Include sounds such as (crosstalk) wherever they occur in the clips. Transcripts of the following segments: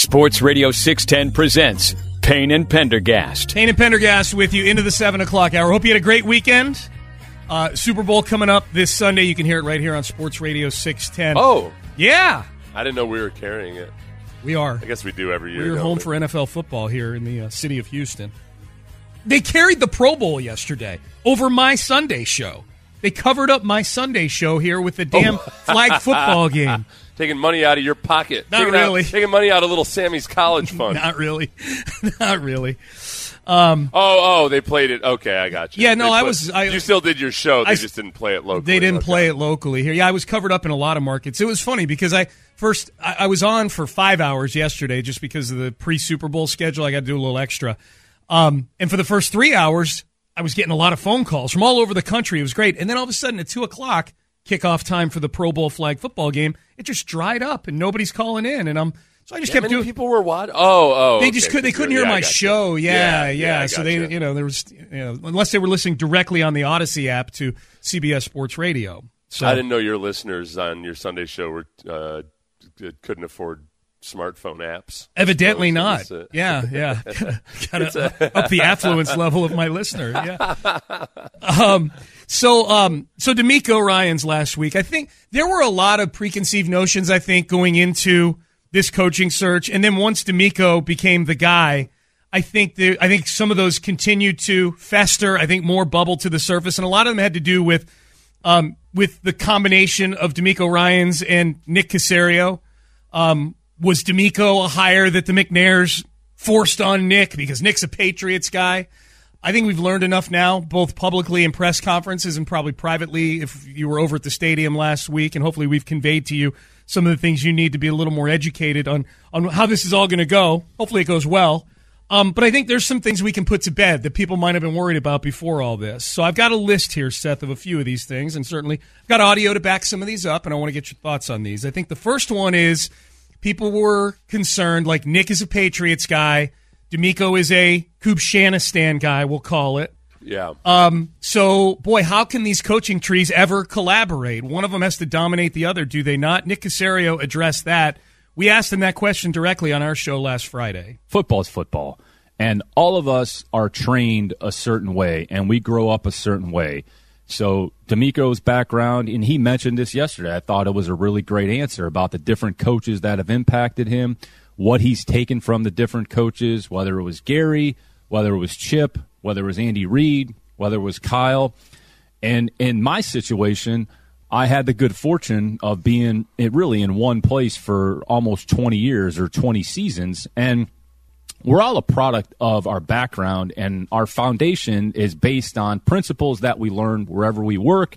Sports Radio 610 presents Payne and Pendergast. Payne and Pendergast with you into the 7 o'clock hour. Hope you had a great weekend. Uh, Super Bowl coming up this Sunday. You can hear it right here on Sports Radio 610. Oh, Yeah, I didn't know we were carrying it. we are. I guess we do every year. We're home we? for NFL football here in the uh, city of Houston. They carried the Pro Bowl yesterday over my Sunday show. They covered up my Sunday show here with the damn flag football (laughs) game. Taking money out of your pocket. Not taking out- really. taking money out of little Sammy's college (laughs) fund. Not really. (laughs) Not really. oh, oh, they played it. Okay, I got you. Yeah, no, I was- I- you still did your show. They I- just didn't play it locally. They didn't Okay. play it locally here. Yeah, I was covered up in a lot of markets. It was funny because I first I, I was on for five hours yesterday just because of the pre Super Bowl schedule. I got to do a little extra. Um, and for the first three hours, I was getting a lot of phone calls from all over the country. It was great. And then all of a sudden, at two o'clock, kickoff time for the Pro Bowl flag football game, it just dried up and nobody's calling in. And I'm so I just That kept doing. people were watching. Oh, oh. They just okay. could. They couldn't hear Yeah, my got you. show. Yeah, yeah. I so they, gotcha. you know, there was, you know, unless they were listening directly on the Audacy app to CBS Sports Radio. So I didn't know your listeners on your Sunday show were uh, couldn't afford smartphone apps. Evidently not. it's, uh, Yeah, yeah. Got to up the affluence level of my listener. Yeah. (laughs) Um, so, um, so DeMeco Ryans last week. I think there were a lot of preconceived notions. I think going into this coaching search, and then once DeMeco became the guy, I think there, I think some of those continued to fester. I think more bubbled to the surface, and a lot of them had to do with um, with the combination of DeMeco Ryans and Nick Caserio. Um, was DeMeco a hire that the McNairs forced on Nick because Nick's a Patriots guy? I think we've learned enough now, both publicly in press conferences and probably privately. If you were over at the stadium last week, and hopefully we've conveyed to you some of the things you need to be a little more educated on on how this is all going to go. Hopefully it goes well. Um, but I think there's some things we can put to bed that people might have been worried about before all this. So I've got a list here, Seth, of a few of these things, and certainly I've got audio to back some of these up, and I want to get your thoughts on these. I think the first one is people were concerned, like Nick is a Patriots guy, DeMeco is a Kubshanistan guy, we'll call it. Yeah. Um, so, boy, how can these coaching trees ever collaborate? One of them has to dominate the other, do they not? Nick Caserio addressed that. We asked him that question directly on our show last Friday. Football is football. And all of us are trained a certain way and we grow up a certain way. So DeMeco's background, and he mentioned this yesterday. I thought it was a really great answer about the different coaches that have impacted him, what he's taken from the different coaches, whether it was Gary, whether it was Chip, whether it was Andy Reid, whether it was Kyle. And in my situation, I had the good fortune of being really in one place for almost 20 years or 20 seasons. And we're all a product of our background, and our foundation is based on principles that we learn wherever we work,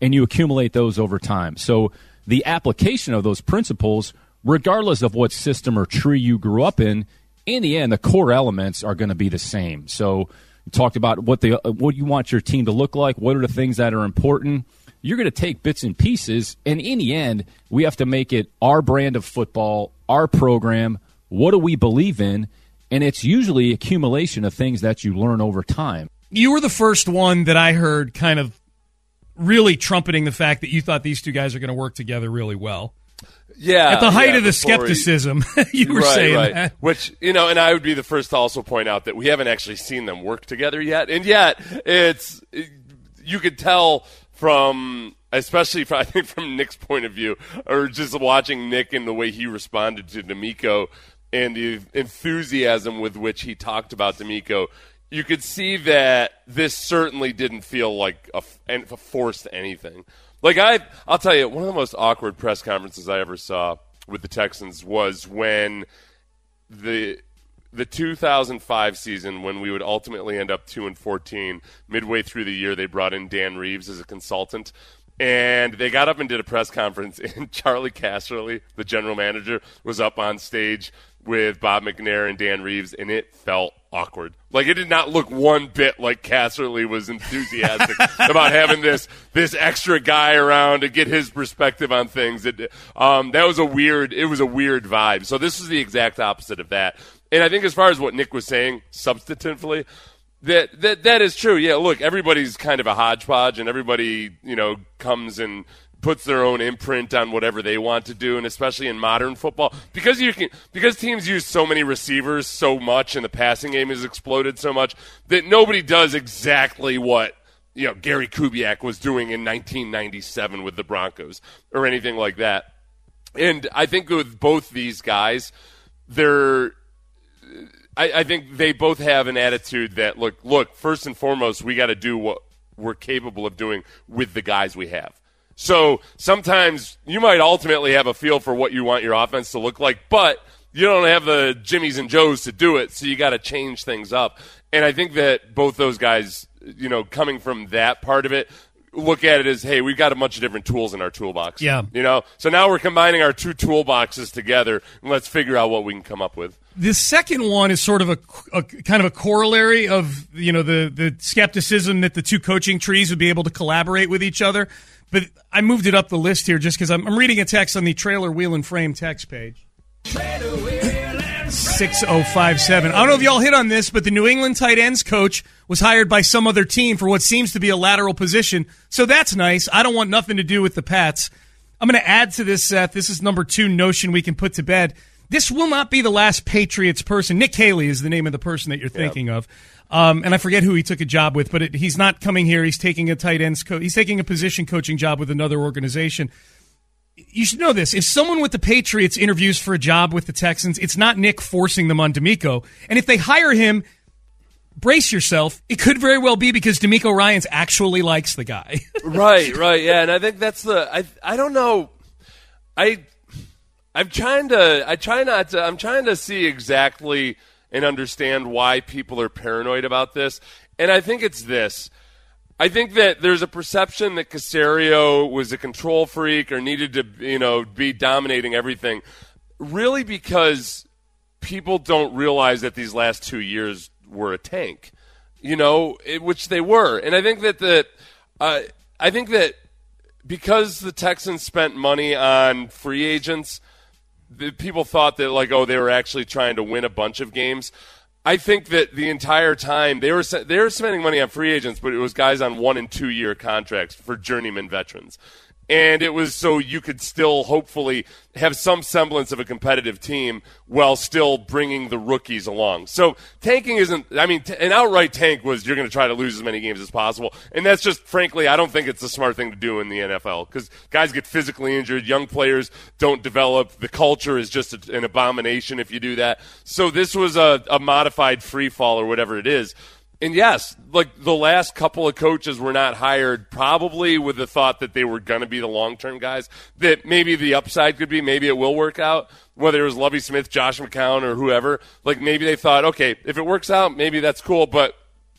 and you accumulate those over time. So the application of those principles, regardless of what system or tree you grew up in, in the end, the core elements are going to be the same. So you talked about what the what you want your team to look like. What are the things that are important? You're going to take bits and pieces, and in the end, we have to make it our brand of football, our program. What do we believe in? And it's usually accumulation of things that you learn over time. You were the first one that I heard kind of really trumpeting the fact that you thought these two guys are going to work together really well. Yeah. At the height yeah, of the skepticism, (laughs) you were right, saying right. that. Which, you know, and I would be the first to also point out that we haven't actually seen them work together yet. And yet, it's, you could tell from, especially from, (laughs) I think from Nick's point of view, or just watching Nick and the way he responded to DeMeco and the enthusiasm with which he talked about DeMeco, you could see that this certainly didn't feel like a, a forced anything. Like I, I'll tell you, one of the most awkward press conferences I ever saw with the Texans was when the the 2005 season when we would ultimately end up 2 and 14 midway through the year they brought in Dan Reeves as a consultant and they got up and did a press conference (laughs) and Charley Casserly the general manager was up on stage with Bob McNair and Dan Reeves and it felt awkward. Like it did not look one bit like Casserly was enthusiastic (laughs) about having this this extra guy around to get his perspective on things. It, um, that was a weird. It was a weird vibe. So this is the exact opposite of that. And I think as far as what Nick was saying, substantively, that that that is true. Yeah, look, everybody's kind of a hodgepodge, and everybody you know comes and puts their own imprint on whatever they want to do, and especially in modern football, because you can because teams use so many receivers so much, and the passing game has exploded so much that nobody does exactly what you know Gary Kubiak was doing in 1997 with the Broncos or anything like that. And I think with both these guys, they're I, I think they both have an attitude that look look first and foremost we got to do what we're capable of doing with the guys we have. So sometimes you might ultimately have a feel for what you want your offense to look like, but you don't have the Jimmies and Joes to do it, so you got to change things up. And I think that both those guys, you know, coming from that part of it, look at it as, hey, we've got a bunch of different tools in our toolbox. Yeah. You know, so now we're combining our two toolboxes together, and let's figure out what we can come up with. The second one is sort of a, a, kind of a corollary of you know the the skepticism that the two coaching trees would be able to collaborate with each other. But I moved it up the list here just because I'm, I'm reading a text on the trailer wheel and frame text page. 6057. I don't know if y'all hit on this, but the New England tight ends coach was hired by some other team for what seems to be a lateral position. So that's nice. I don't want nothing to do with the Pats. I'm going to add to this, Seth. This is number two notion we can put to bed. This will not be the last Patriots person. Nick Haley is the name of the person that you're thinking yep. of. Um, and I forget who he took a job with, but it, he's not coming here. He's taking a tight ends. Co- he's taking a position coaching job with another organization. You should know this. If someone with the Patriots interviews for a job with the Texans, it's not Nick forcing them on DeMeco. And if they hire him, brace yourself. It could very well be because DeMeco Ryans actually likes the guy. (laughs) right, right, yeah. And I think that's the. I I don't know. I I'm trying to. I try not to. I'm trying to see exactly and understand why people are paranoid about this. And I think it's this. I think that there's a perception that Caserio was a control freak or needed to, you know, be dominating everything. Really, because people don't realize that these last two years were a tank, you know, it, which they were. And I think that the, uh, I think that because the Texans spent money on free agents the, people thought that like oh they were actually trying to win a bunch of games. I think that the entire time they were they were spending money on free agents, but it was guys on one and two year contracts for journeyman veterans and it was so you could still hopefully have some semblance of a competitive team while still bringing the rookies along. So tanking isn't. I mean, t- an outright tank was you're going to try to lose as many games as possible, and that's just frankly, I don't think it's a smart thing to do in the NFL because guys get physically injured, young players don't develop, the culture is just a, an abomination if you do that. So this was a, a modified free fall or whatever it is. And yes, like the last couple of coaches were not hired probably with the thought that they were going to be the long term guys. That maybe the upside could be, maybe it will work out. Whether it was Lovie Smith, Josh McCown, or whoever, like maybe they thought, okay, if it works out, maybe that's cool. But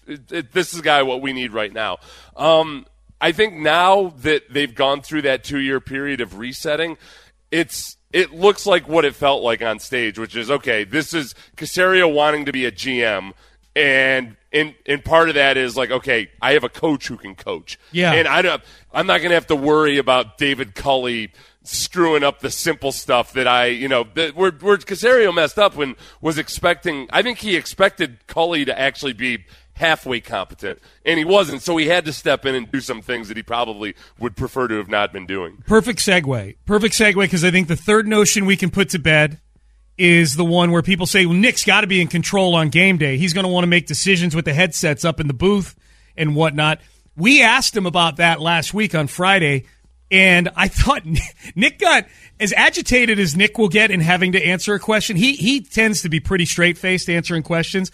it, it, this is guy what we need right now. Um, I think now that they've gone through that two year period of resetting, it's it looks like what it felt like on stage, which is okay. This is Caserio wanting to be a GM and and and part of that is like okay i have a coach who can coach. Yeah. And i don't i'm not going to have to worry about david culley screwing up the simple stuff that i you know that where, where caserio messed up when was expecting i think he expected culley to actually be halfway competent. And he wasn't so he had to step in and do some things that he probably would prefer to have not been doing. Perfect segue. Perfect segue because i think the third notion we can put to bed is the one where people say, well, Nick's got to be in control on game day. He's going to want to make decisions with the headsets up in the booth and whatnot. We asked him about that last week on Friday, and I (laughs) thought Nick got as agitated as Nick will get in having to answer a question. He he tends to be pretty straight faced answering questions.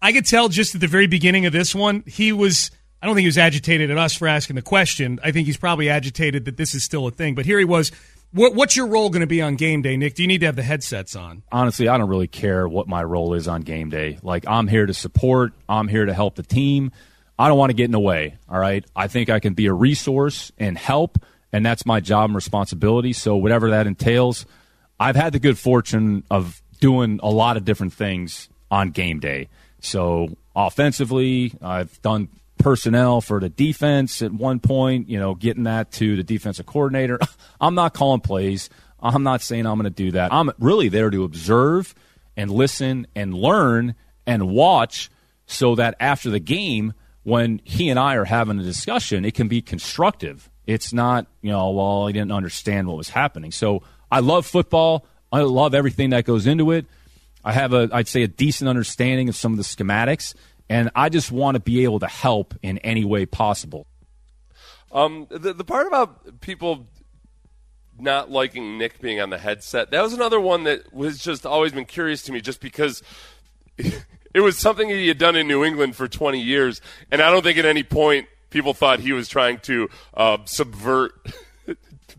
I could tell just at the very beginning of this one, he was. I don't think he was agitated at us for asking the question. I think he's probably agitated that this is still a thing. But here he was what, what's your role going to be on game day, Nick? Do you need to have the headsets on? Honestly, I don't really care what my role is on game day. Like, I'm here to support, I'm here to help the team. I don't want to get in the way, all right? I think I can be a resource and help, and that's my job and responsibility. So, whatever that entails, I've had the good fortune of doing a lot of different things on game day. So offensively, I've done personnel for the defense at one point, you know, getting that to the defensive coordinator. (laughs) I'm not calling plays. I'm not saying I'm going to do that. I'm really there to observe and listen and learn and watch so that after the game, when he and I are having a discussion, it can be constructive. It's not, you know, well, I didn't understand what was happening. So I love football. I love everything that goes into it. I have a, I'd say, a decent understanding of some of the schematics, and I just want to be able to help in any way possible. Um, the the part about people not liking Nick being on the headset, that was another one that was just always been curious to me, just because. (laughs) It was something he had done in New England for 20 years, and I don't think at any point people thought he was trying to uh, subvert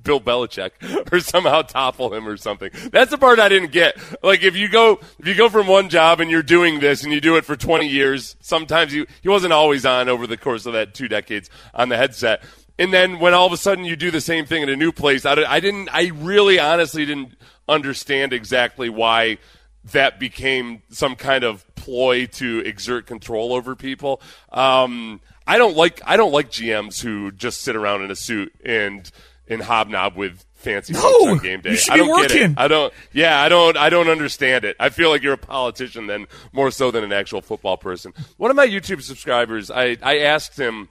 Bill Belichick (laughs) or somehow topple him or something. That's the part I didn't get. Like if you go if you go from one job and you're doing this and you do it for 20 years, sometimes you he wasn't always on over the course of that two decades on the headset. And then when all of a sudden you do the same thing in a new place, I, I didn't I really honestly didn't understand exactly why that became some kind of ploy to exert control over people. Um, I don't like I don't like GMs who just sit around in a suit and and hobnob with fancy No, folks on game day. you should I be don't get it. working. I don't. Yeah, I don't. I don't understand it. I feel like you're a politician then more so than an actual football person. One of my YouTube subscribers, I I asked him.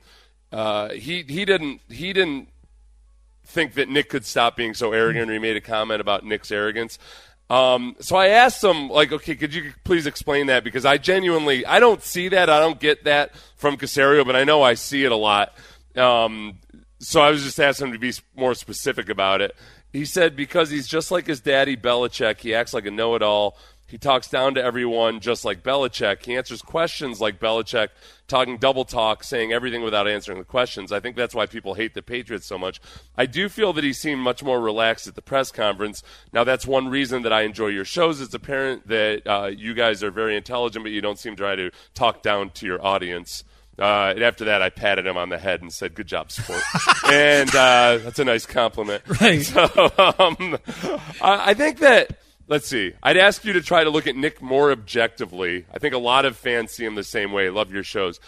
Uh, he he didn't he didn't think that Nick could stop being so arrogant, or he made a comment about Nick's arrogance. Um, so I asked him, like, okay, could you please explain that? Because I genuinely, I don't see that. I don't get that from Caserio, but I know I see it a lot. Um, so I was just asking him to be more specific about it. He said because he's just like his daddy Belichick, he acts like a know-it-all. He talks down to everyone just like Belichick. He answers questions like Belichick, talking double talk, saying everything without answering the questions. I think that's why people hate the Patriots so much. I do feel that he seemed much more relaxed at the press conference. Now, that's one reason that I enjoy your shows. It's apparent that uh, you guys are very intelligent, but you don't seem to try to talk down to your audience. Uh, and after that, I patted him on the head and said, "Good job, sport." (laughs) and uh, that's a nice compliment. (laughs) Right. So, um, I, I think that let's see. I'd ask you to try to look at Nick more objectively. I think a lot of fans see him the same way. Love your shows.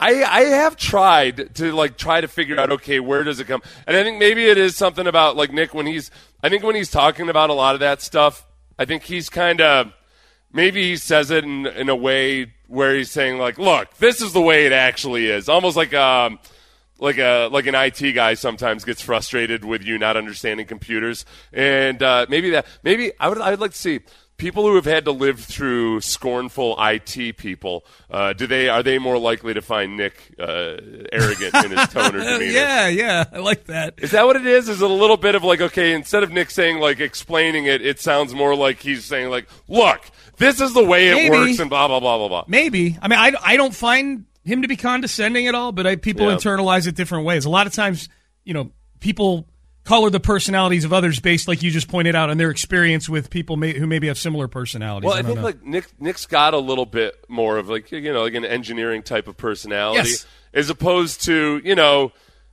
I, I have tried to like try to figure out okay where does it come and I think maybe it is something about like Nick when he's I think when he's talking about a lot of that stuff I think he's kind of maybe he says it in, in a way where he's saying like look this is the way it actually is. Almost like um like a like an IT guy sometimes gets frustrated with you not understanding computers, and uh, maybe that maybe I would I'd like to see people who have had to live through scornful IT people. Uh, do they are they more likely to find Nick uh, arrogant in his tone or (laughs) demeanor? yeah, yeah, I like that. Is that what it is? Is it a little bit of like, okay, instead of Nick saying like explaining it, it sounds more like he's saying like, look, this is the way it Maybe. works, and blah blah blah blah blah. Maybe. I mean, I, I don't find him to be condescending at all, but I, people Yeah. internalize it different ways. A lot of times, you know, people color the personalities of others based, like you just pointed out, on their experience with people may, who maybe have similar personalities. Well, I, don't think know. like Nick Nick's got a little bit more of like you know like an engineering type of personality Yes. as opposed to you know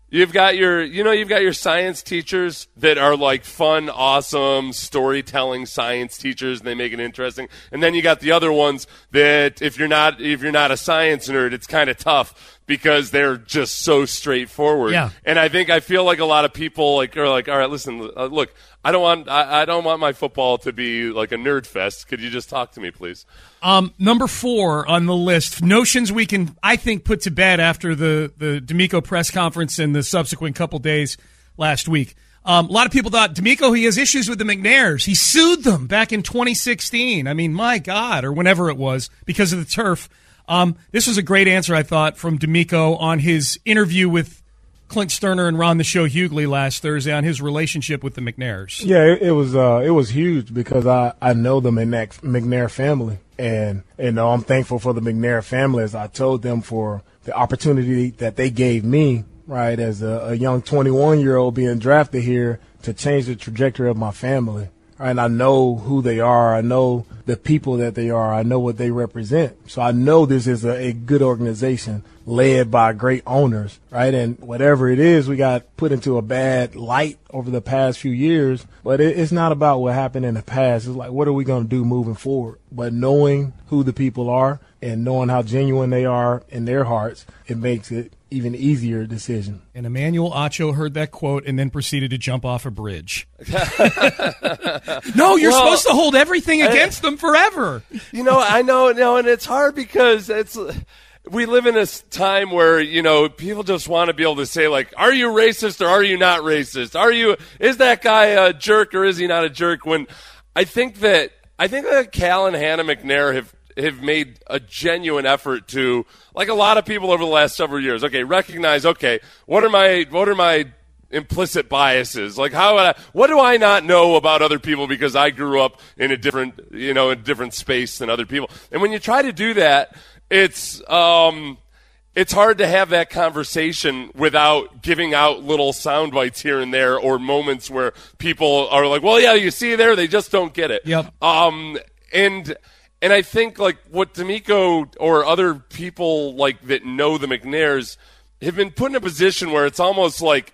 you've got your you know you've got your science teachers that are like fun, awesome storytelling science teachers and they make it interesting, and then you got the other ones that if you're not if you're not a science nerd, it's kind of tough because they're just so straightforward. Yeah. And I think I feel like a lot of people like are like, all right, listen, uh, look, I don't want I, I don't want my football to be like a nerd fest. Could you just talk to me, please? Um, number four on the list, notions we can, I think, put to bed after the the DeMeco press conference and the subsequent couple days last week. Um, a lot of people thought DeMeco he has issues with the McNairs. He sued them back in 2016. I mean, my God, or whenever it was because of the turf. Um, this was a great answer, I thought, from DeMeco on his interview with Clint Stoerner and Ron the Show Hughley last Thursday on his relationship with the McNairs. Yeah, it, it was uh, it was huge because I, I know the McNair, McNair family, and you know I'm thankful for the McNair family as I told them for the opportunity that they gave me, right, as a, a young 21 year old being drafted here to change the trajectory of my family. And I know who they are. I know the people that they are. I know what they represent. So I know this is a, a good organization led by great owners, right? And whatever it is, we got put into a bad light over the past few years. But it, it's not about what happened in the past. It's like, what are we going to do moving forward? But knowing who the people are and knowing how genuine they are in their hearts, it makes it even easier decision. And Emmanuel Acho heard that quote and then proceeded to jump off a bridge. (laughs) no, you're Well, supposed to hold everything against them forever. You know, I know, no, and it's hard because it's we live in this time where you know people just want to be able to say like, "Are you racist or are you not racist? Are you is that guy a jerk or is he not a jerk?" When I think that I think that Cal and Hannah McNair have have made a genuine effort to, like a lot of people over the last several years, okay, recognize, okay, what are my what are my implicit biases. Like how would I, what do I not know about other people because I grew up in a different, you know, in a different space than other people. And when you try to do that, it's um it's hard to have that conversation without giving out little sound bites here and there or moments where people are like, "Well, yeah, you see there, they just don't get it." Yep. Um and and I think like what DeMeco or other people like that know the McNairs have been put in a position where it's almost like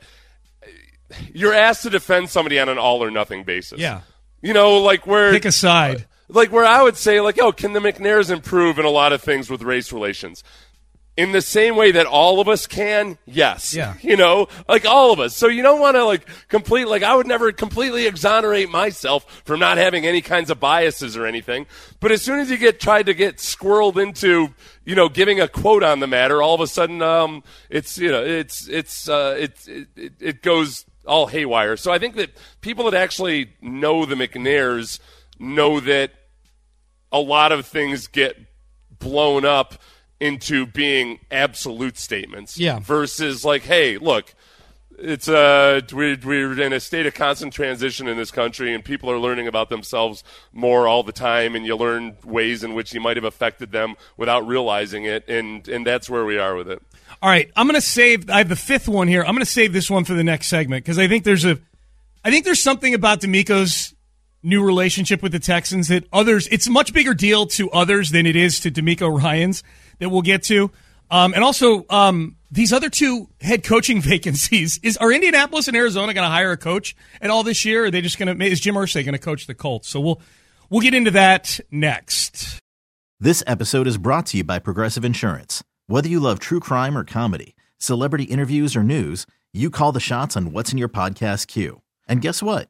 you're asked to defend somebody on an all or nothing basis. Yeah. You know, like where Pick a side. like where I would say like, oh, can the McNairs improve in a lot of things with race relations? In the same way that all of us can, yes. Yeah. You know, like all of us. So you don't want to like complete like I would never completely exonerate myself from not having any kinds of biases or anything. But as soon as you get tried to get squirreled into, you know, giving a quote on the matter, all of a sudden um it's you know, it's it's uh it's it, it, it goes all haywire. So I think that people that actually know the McNairs know that a lot of things get blown up into being absolute statements. Yeah. Versus like, hey, look, it's uh we're, we're in a state of constant transition in this country and people are learning about themselves more all the time and you learn ways in which you might have affected them without realizing it and and that's where we are with it All right, I'm going to save. I have the fifth one here. I'm going to save this one for the next segment because I think there's a, I think there's something about DeMeco's new relationship with the Texans that others. It's a much bigger deal to others than it is to DeMeco Ryans that we'll get to, um, and also um, these other two head coaching (laughs) vacancies. Is are Indianapolis and Arizona going to hire a coach at all this year? Or are they just going to? Is Jim Irsay going to coach the Colts? So we'll we'll get into that next. This episode is brought to you by Progressive Insurance. Whether you love true crime or comedy, celebrity interviews or news, you call the shots on what's in your podcast queue. And guess what?